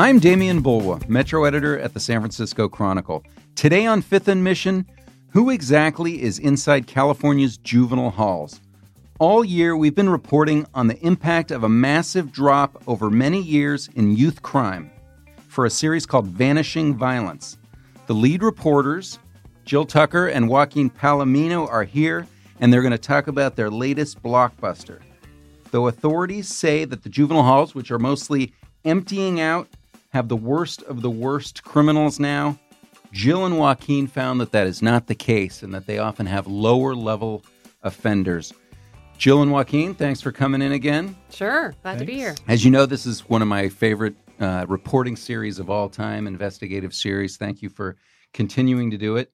I'm Demian Bulwa, Metro Editor at the San Francisco Chronicle. Today on Fifth and Mission, who exactly is inside California's juvenile halls? All year, we've been reporting on the impact of a massive drop over many years in youth crime for a series called Vanishing Violence. The lead reporters, Jill Tucker and Joaquin Palomino, are here, and they're going to talk about their latest blockbuster. Though authorities say that the juvenile halls, which are mostly emptying out, have the worst of the worst criminals now, Jill and Joaquin found that that is not the case and that they often have lower level offenders. Jill and Joaquin, thanks for coming in again. Sure, glad to be here. As you know, this is one of my favorite uh, reporting series of all time, investigative series. Thank you for continuing to do it.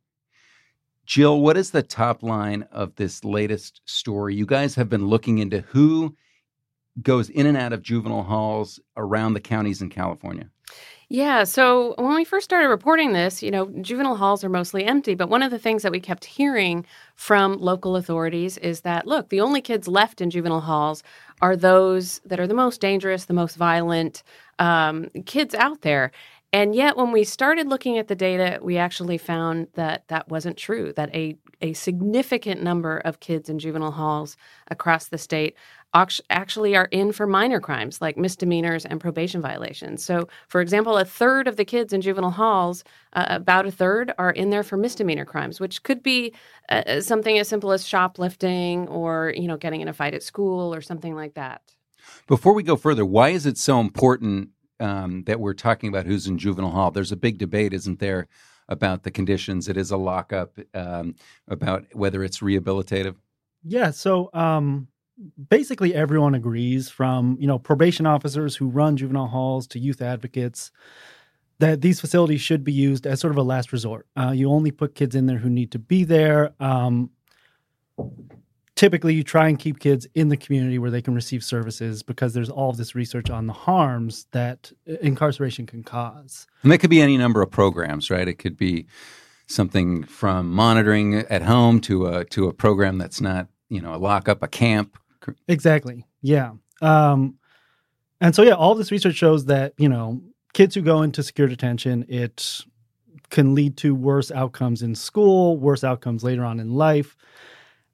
Jill, what is the top line of this latest story? You guys have been looking into who goes in and out of juvenile halls around the counties in California. Yeah, so when we first started reporting this, you know, juvenile halls are mostly empty. But one of the things that we kept hearing from local authorities is that, look, the only kids left in juvenile halls are those that are the most dangerous, the most violent um, kids out there. And yet, when we started looking at the data, we actually found that that wasn't true, that a, a significant number of kids in juvenile halls across the state actually are in for minor crimes like misdemeanors and probation violations. So, for example, a third of the kids in juvenile halls, uh, about a third, are in there for misdemeanor crimes, which could be uh, something as simple as shoplifting or, you know, getting in a fight at school or something like that. Before we go further, why is it so important um, that we're talking about who's in juvenile hall? There's a big debate, isn't there, about the conditions. It is a lockup, um, about whether it's rehabilitative. Yeah. So, um, basically everyone agrees from you know probation officers who run juvenile halls to youth advocates that these facilities should be used as sort of a last resort. Uh, you only put kids in there who need to be there. Um, typically you try and keep kids in the community where they can receive services because there's all of this research on the harms that incarceration can cause. And that could be any number of programs right? It could be something from monitoring at home to a to a program that's not you know a lockup a camp Exactly. Yeah. Um, and so yeah, all this research shows that you know kids who go into secure detention, it can lead to worse outcomes in school, worse outcomes later on in life.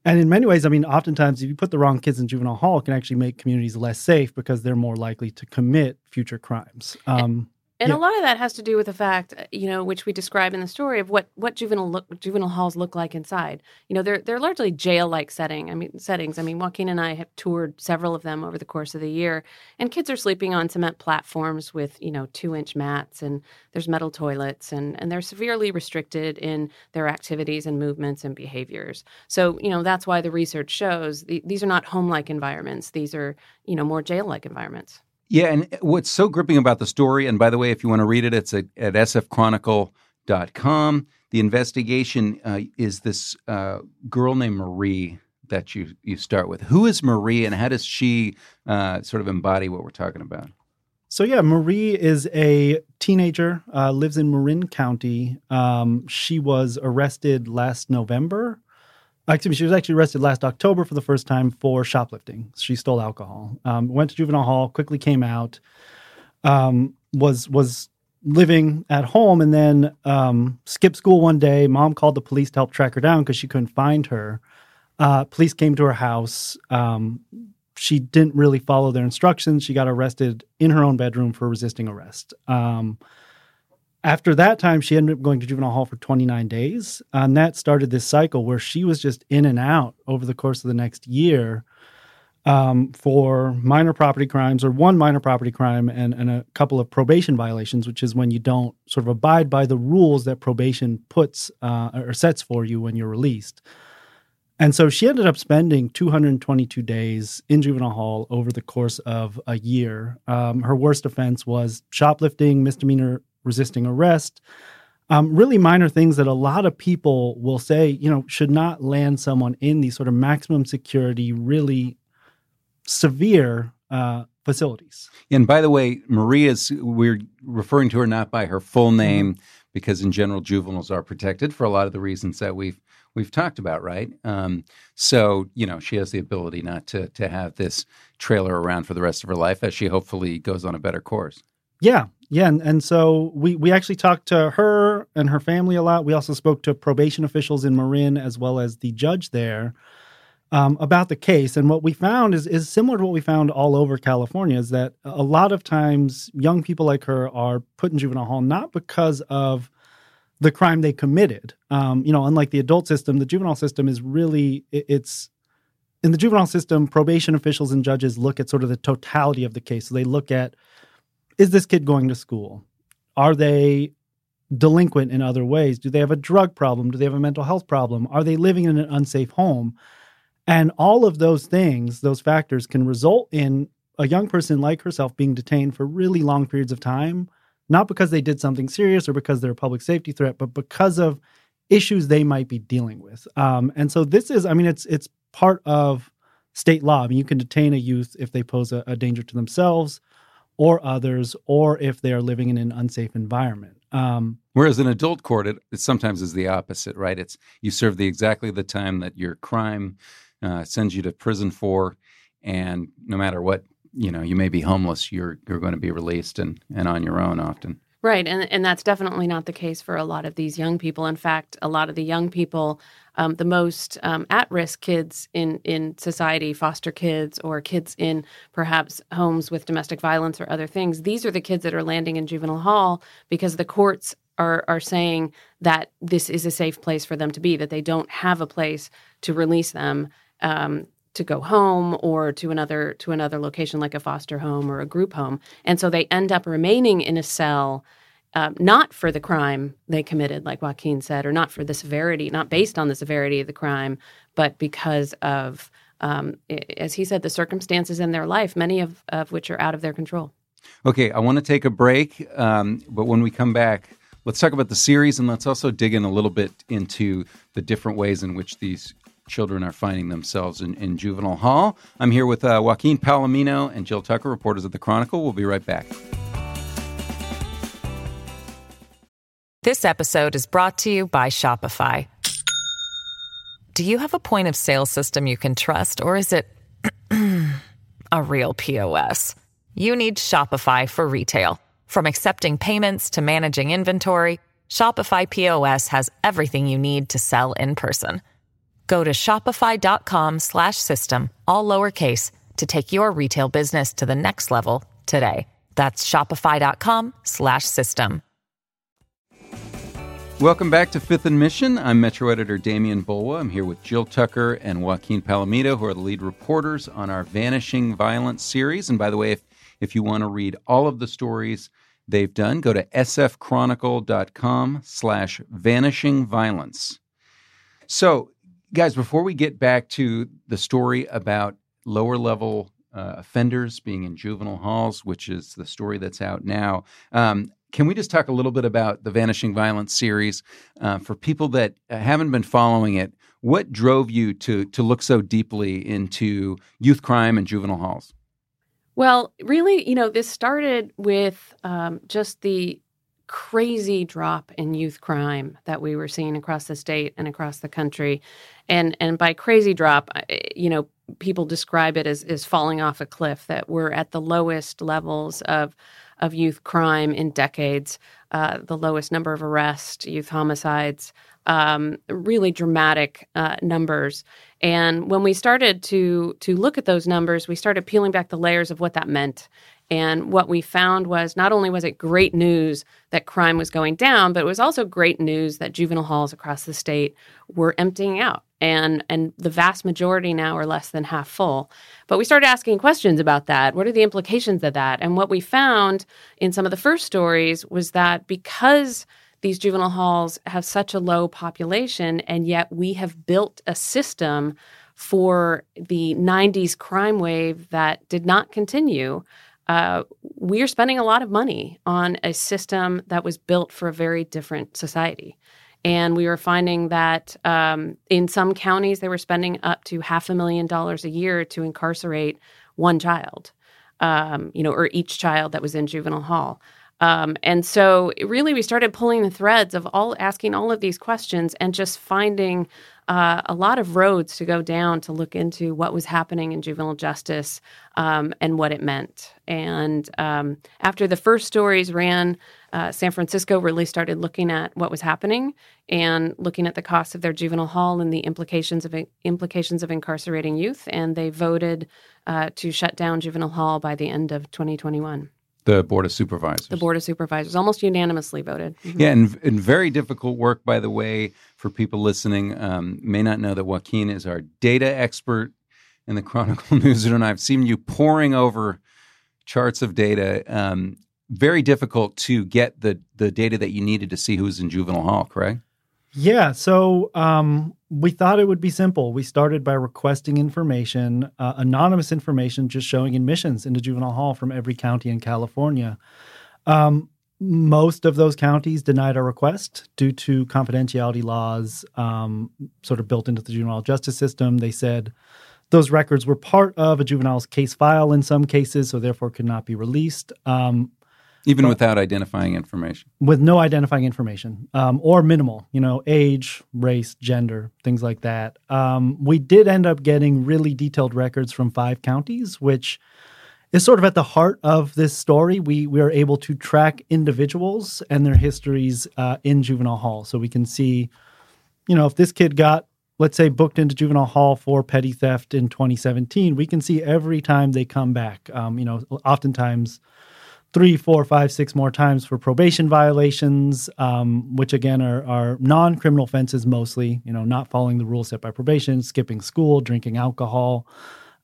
And in many ways, I mean, oftentimes if you put the wrong kids in juvenile hall, it can actually make communities less safe because they're more likely to commit future crimes. Um, and yeah. a lot of that has to do with the fact, uh, you know, which we describe in the story of what what juvenile look, juvenile halls look like inside. You know, they're they're largely jail-like setting. I mean, settings. I mean, Joaquin and I have toured several of them over the course of the year, and kids are sleeping on cement platforms with you know two-inch mats, and there's metal toilets, and and they're severely restricted in their activities and movements and behaviors. So you know that's why the research shows the, these are not home-like environments. These are you know more jail-like environments. Yeah, and what's so gripping about the story, and by the way, if you want to read it, it's at, at sfchronicle.com. The investigation uh, is this uh, girl named Marie that you, you start with. Who is Marie, and how does she uh, sort of embody what we're talking about? So yeah, Marie is a teenager, uh, lives in Marin County. Um, she was arrested last November Excuse me, she was actually arrested last October for the first time for shoplifting. She stole alcohol. Um, went to juvenile hall, quickly came out. Um, was was living at home, and then um, skipped school one day. Mom called the police to help track her down because she couldn't find her. Uh, police came to her house. Um, she didn't really follow their instructions. She got arrested in her own bedroom for resisting arrest. After that time, she ended up going to juvenile hall for 29 days. And that started this cycle where she was just in and out over the course of the next year um, for minor property crimes or one minor property crime and, and a couple of probation violations, which is when you don't sort of abide by the rules that probation puts uh, or sets for you when you're released. And so she ended up spending 222 days in juvenile hall over the course of a year. Um, her worst offense was shoplifting, misdemeanor resisting arrest, um, really minor things that a lot of people will say, you know, should not land someone in these sort of maximum security, really severe uh, facilities. And by the way, Maria's, we're referring to her not by her full name mm-hmm. because in general, juveniles are protected for a lot of the reasons that we've we've talked about, right? Um, so you know, she has the ability not to to have this trailer around for the rest of her life as she hopefully goes on a better course. Yeah, yeah, and, and so we we actually talked to her and her family a lot. We also spoke to probation officials in Marin as well as the judge there um, about the case. And what we found is is similar to what we found all over California. Is that a lot of times young people like her are put in juvenile hall not because of the crime they committed. Um, you know, unlike the adult system, the juvenile system is really it's in the juvenile system. Probation officials and judges look at sort of the totality of the case. So they look at is this kid going to school? Are they delinquent in other ways? Do they have a drug problem? Do they have a mental health problem? Are they living in an unsafe home? And all of those things, those factors can result in a young person like herself being detained for really long periods of time not because they did something serious or because they're a public safety threat, but because of issues they might be dealing with. Um, and so this is, I mean, it's it's part of state law. I mean, you can detain a youth if they pose a, a danger to themselves or others, or if they are living in an unsafe environment. Um, Whereas in adult court, it, it, sometimes is the opposite, right? It's you serve the exactly the time that your crime uh, sends you to prison for, and no matter what you know you may be homeless you're you're going to be released and and on your own often right and and that's definitely not the case for a lot of these young people. In fact a lot of the young people um, the most um, at-risk kids in in society foster kids or kids in perhaps homes with domestic violence or other things these are the kids that are landing in juvenile hall because the courts are are saying that this is a safe place for them to be that they don't have a place to release them um, to go home or to another to another location like a foster home or a group home. And so they end up remaining in a cell uh, not for the crime they committed like joaquin said or not for the severity not based on the severity of the crime but because of um, as he said the circumstances in their life many of, of which are out of their control. Okay i want to take a break um, but when we come back let's talk about the series and let's also dig in a little bit into the different ways in which these children are finding themselves in, in juvenile hall. I'm here with uh, Joaquin Palomino and Jill Tucker, reporters at the Chronicle. We'll be right back. This episode is brought to you by Shopify. Do you have a point of sale system you can trust, or is it a real POS? You need Shopify for retail. From accepting payments to managing inventory, Shopify POS has everything you need to sell in person. Go to shopify.com slash system, all lowercase, to take your retail business to the next level today. That's shopify.com slash system. Welcome back to Fifth and Mission. I'm Metro Editor Demian Bulwa. I'm here with Jill Tucker and Joaquin Palomino, who are the lead reporters on our Vanishing Violence series. And by the way, if, if you want to read all of the stories they've done, go to sfchronicle.com slash vanishing violence. So guys, before we get back to the story about lower level uh, offenders being in juvenile halls, which is the story that's out now, um, can we just talk a little bit about the Vanishing Violence series uh, for people that haven't been following it? What drove you to to look so deeply into youth crime and juvenile halls? Well, really, you know, this started with um, just the crazy drop in youth crime that we were seeing across the state and across the country. And and by crazy drop, you know, people describe it as as falling off a cliff that we're at the lowest levels of of youth crime in decades, uh, the lowest number of arrests, youth homicides, um, really dramatic uh, numbers. And when we started to to look at those numbers, we started peeling back the layers of what that meant. And what we found was not only was it great news that crime was going down, but it was also great news that juvenile halls across the state were emptying out. And, and the vast majority now are less than half full. But we started asking questions about that. What are the implications of that? And what we found in some of the first stories was that because these juvenile halls have such a low population, and yet we have built a system for the 90s crime wave that did not continue. Uh, we are spending a lot of money on a system that was built for a very different society. And we were finding that um, in some counties, they were spending up to half a million dollars a year to incarcerate one child, um, you know, or each child that was in juvenile hall. Um, and so, really, we started pulling the threads of all asking all of these questions and just finding uh, a lot of roads to go down to look into what was happening in juvenile justice um, and what it meant. And um, after the first stories ran, uh, San Francisco really started looking at what was happening and looking at the cost of their juvenile hall and the implications of implications of incarcerating youth. And they voted uh, to shut down juvenile hall by the end of 2021. The Board of Supervisors. The Board of Supervisors almost unanimously voted. Mm-hmm. Yeah, and, and, very difficult work, by the way, for people listening. Um, may not know that Joaquin is our data expert in the Chronicle Newsroom. And I've seen you poring over charts of data. Um, very difficult to get the the data that you needed to see who's in juvenile hall, correct? Yeah. So um, we thought it would be simple. We started by requesting information, uh, anonymous information, just showing admissions into juvenile hall from every county in California. Um, most of those counties denied our request due to confidentiality laws um, sort of built into the juvenile justice system. They said those records were part of a juvenile's case file in some cases, so therefore could not be released. Um, even but, without identifying information. With no identifying information um, or minimal you know age race gender things like that. Um, we did end up getting really detailed records from five counties which is sort of at the heart of this story. We we are able to track individuals and their histories uh, in juvenile hall. So we can see you know if this kid got let's say booked into juvenile hall for petty theft in 2017 we can see every time they come back. Um, you know oftentimes three, four, five, six more times for probation violations, um, which again are, are non-criminal offenses mostly. You know, not following the rules set by probation, skipping school, drinking alcohol,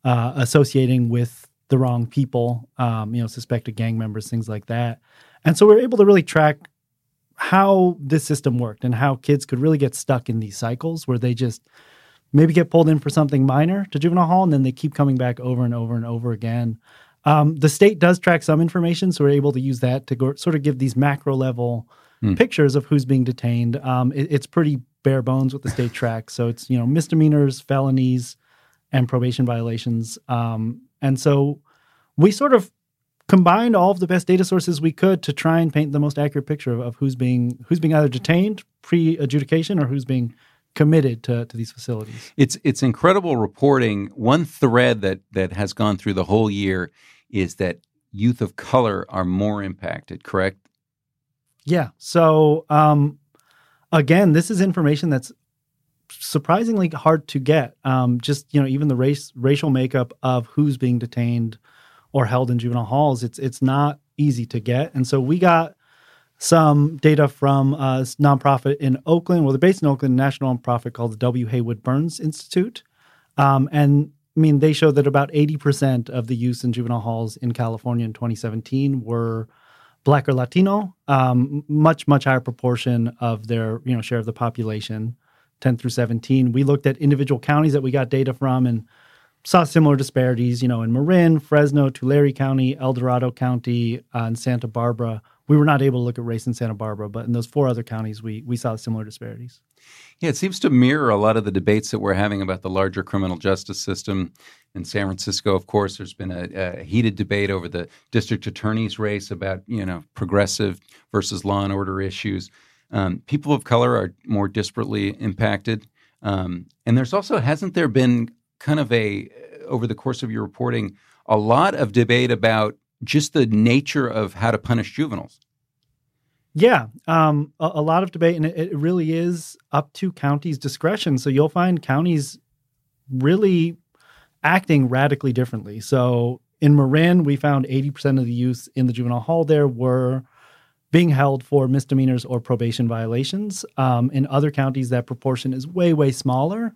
uh, associating with the wrong people. Um, you know, suspected gang members, things like that. And so we're able to really track how this system worked and how kids could really get stuck in these cycles where they just maybe get pulled in for something minor to juvenile hall and then they keep coming back over and over and over again. Um, the state does track some information, so we're able to use that to go, sort of give these macro level mm. pictures of who's being detained. Um, it, it's pretty bare bones with the state track, so it's you know misdemeanors, felonies, and probation violations. Um, and so we sort of combined all of the best data sources we could to try and paint the most accurate picture of, of who's being who's being either detained pre adjudication or who's being committed to, to these facilities. It's it's incredible reporting. One thread that that has gone through the whole year is that youth of color are more impacted, correct? Yeah. So, um, again, this is information that's surprisingly hard to get. Um, just you know, even the race racial makeup of who's being detained or held in juvenile halls, it's it's not easy to get. And so we got some data from a nonprofit in Oakland. Well, they're based in Oakland, a national nonprofit called the W. Haywood Burns Institute. Um, and I mean, they show that about 80% of the youth in juvenile halls in California in 2017 were black or Latino, um, much, much higher proportion of their, you know, share of the population, 10 through 17. We looked at individual counties that we got data from and saw similar disparities, you know, in Marin, Fresno, Tulare County, El Dorado County, uh, and Santa Barbara. We were not able to look at race in Santa Barbara, but in those four other counties, we we saw similar disparities. Yeah, it seems to mirror a lot of the debates that we're having about the larger criminal justice system. In San Francisco, of course, there's been a, a heated debate over the district attorney's race about you know progressive versus law and order issues. Um, people of color are more disparately impacted, um, and there's also hasn't there been kind of a over the course of your reporting a lot of debate about just the nature of how to punish juveniles. Yeah, um, a, a, lot of debate, and it, it, really is up to counties' discretion. So you'll find counties really acting radically differently. So in Marin, we found 80% of the youth in the juvenile hall there were being held for misdemeanors or probation violations. Um, in other counties, that proportion is way, way smaller.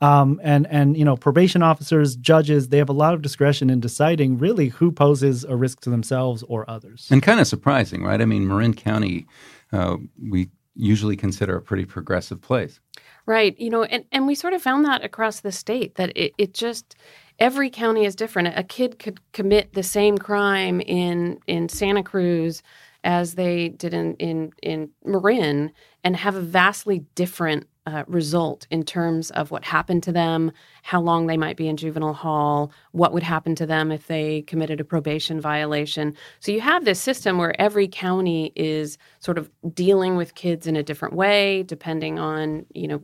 Um, and and you know probation officers, judges, they have a lot of discretion in deciding really who poses a risk to themselves or others. And kind of surprising, right? I mean, Marin County, uh, we usually consider a pretty progressive place. Right. You know, and, and we sort of found that across the state that it, it just every county is different. A kid could commit the same crime in in Santa Cruz as they did in in, in Marin and have a vastly different uh, result in terms of what happened to them, how long they might be in juvenile hall, what would happen to them if they committed a probation violation. So you have this system where every county is sort of dealing with kids in a different way, depending on you know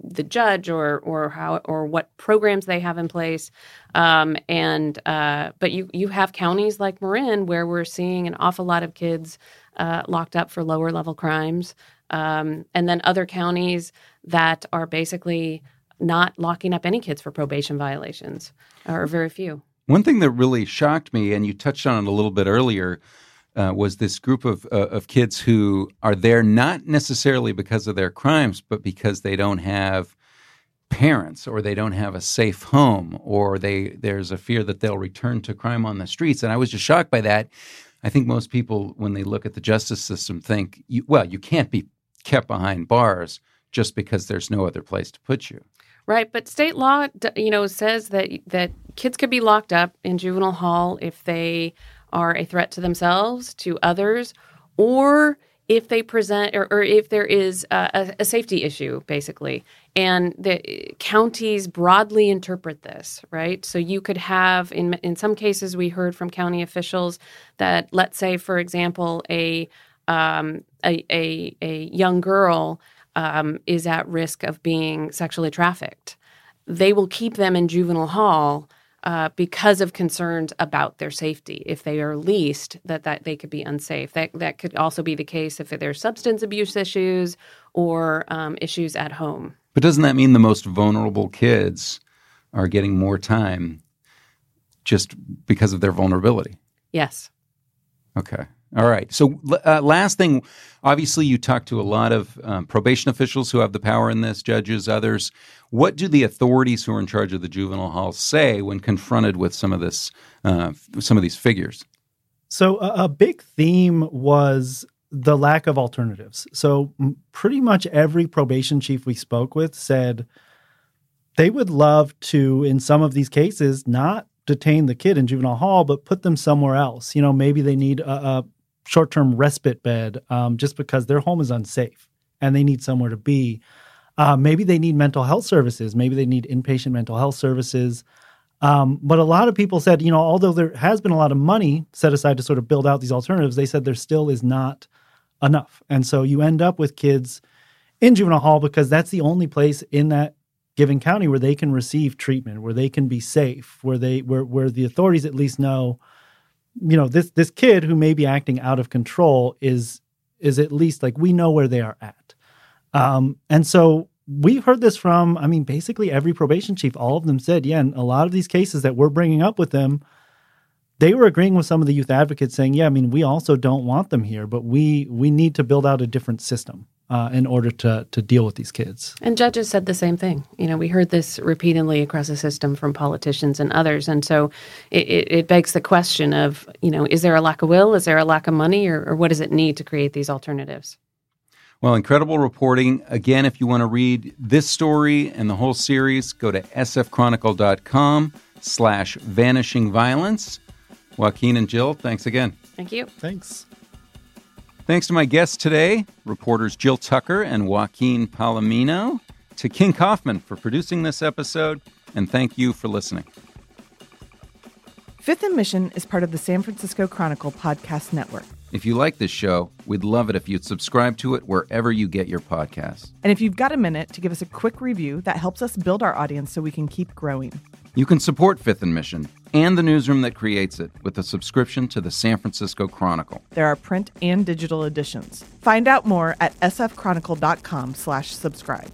the judge or or how or what programs they have in place. Um, and uh, but you you have counties like Marin where we're seeing an awful lot of kids uh, locked up for lower level crimes, um, and then other counties that are basically not locking up any kids for probation violations, or very few. One thing that really shocked me, and you touched on it a little bit earlier, uh, was this group of uh, of kids who are there not necessarily because of their crimes, but because they don't have parents or they don't have a safe home or they there's a fear that they'll return to crime on the streets. And I was just shocked by that. I think most people, when they look at the justice system, think, well, you can't be kept behind bars just because there's no other place to put you. Right, but state law, you know, says that that kids could be locked up in juvenile hall if they are a threat to themselves, to others, or if they present or, or if there is a, a, safety issue, basically. And the counties broadly interpret this, right? So you could have, in, in some cases, we heard from county officials that, let's say, for example, a, um, a, a, a, young girl um, is at risk of being sexually trafficked. They will keep them in juvenile hall uh, because of concerns about their safety. If they are leased, that, that they could be unsafe. That that could also be the case if there's substance abuse issues or um, issues at home. But doesn't that mean the most vulnerable kids are getting more time just because of their vulnerability? Yes. Okay. All right. So, uh, last thing, obviously, you talk to a lot of um, probation officials who have the power in this, judges, others. What do the authorities who are in charge of the juvenile hall say when confronted with some of this, uh, some of these figures? So, a, a big theme was the lack of alternatives. So, pretty much every probation chief we spoke with said they would love to, in some of these cases, not detain the kid in juvenile hall, but put them somewhere else. You know, maybe they need a, a short term respite bed um, just because their home is unsafe and they need somewhere to be. Uh, maybe they need mental health services. Maybe they need inpatient mental health services. Um, but a lot of people said, you know, although there has been a lot of money set aside to sort of build out these alternatives, they said there still is not enough. And so you end up with kids in juvenile hall because that's the only place in that given county where they can receive treatment, where they can be safe, where they where where the authorities at least know you know this this kid who may be acting out of control is is at least like we know where they are at. Um, and so we've heard this from i mean basically every probation chief. All of them said yeah and a lot of these cases that we're bringing up with them they were agreeing with some of the youth advocates saying yeah i mean we also don't want them here but we we need to build out a different system uh, in order to to deal with these kids. And judges said the same thing. You know, we heard this repeatedly across the system from politicians and others, and so it, it, it begs the question of you know, is there a lack of will? Is there a lack of money, or, or what does it need to create these alternatives? Well, incredible reporting. Again, if you want to read this story and the whole series, go to sfchronicle.com slash vanishing violence. Joaquin and Jill, thanks again. Thank you. Thanks. Thanks to my guests today, reporters Jill Tucker and Joaquin Palomino, to King Kaufman for producing this episode, and thank you for listening. Fifth and Mission is part of the San Francisco Chronicle podcast network. If you like this show, we'd love it if you'd subscribe to it wherever you get your podcasts. And if you've got a minute to give us a quick review, that helps us build our audience so we can keep growing. You can support Fifth and Mission and the newsroom that creates it with a subscription to the San Francisco Chronicle. There are print and digital editions. Find out more at sfchronicle.com slash subscribe.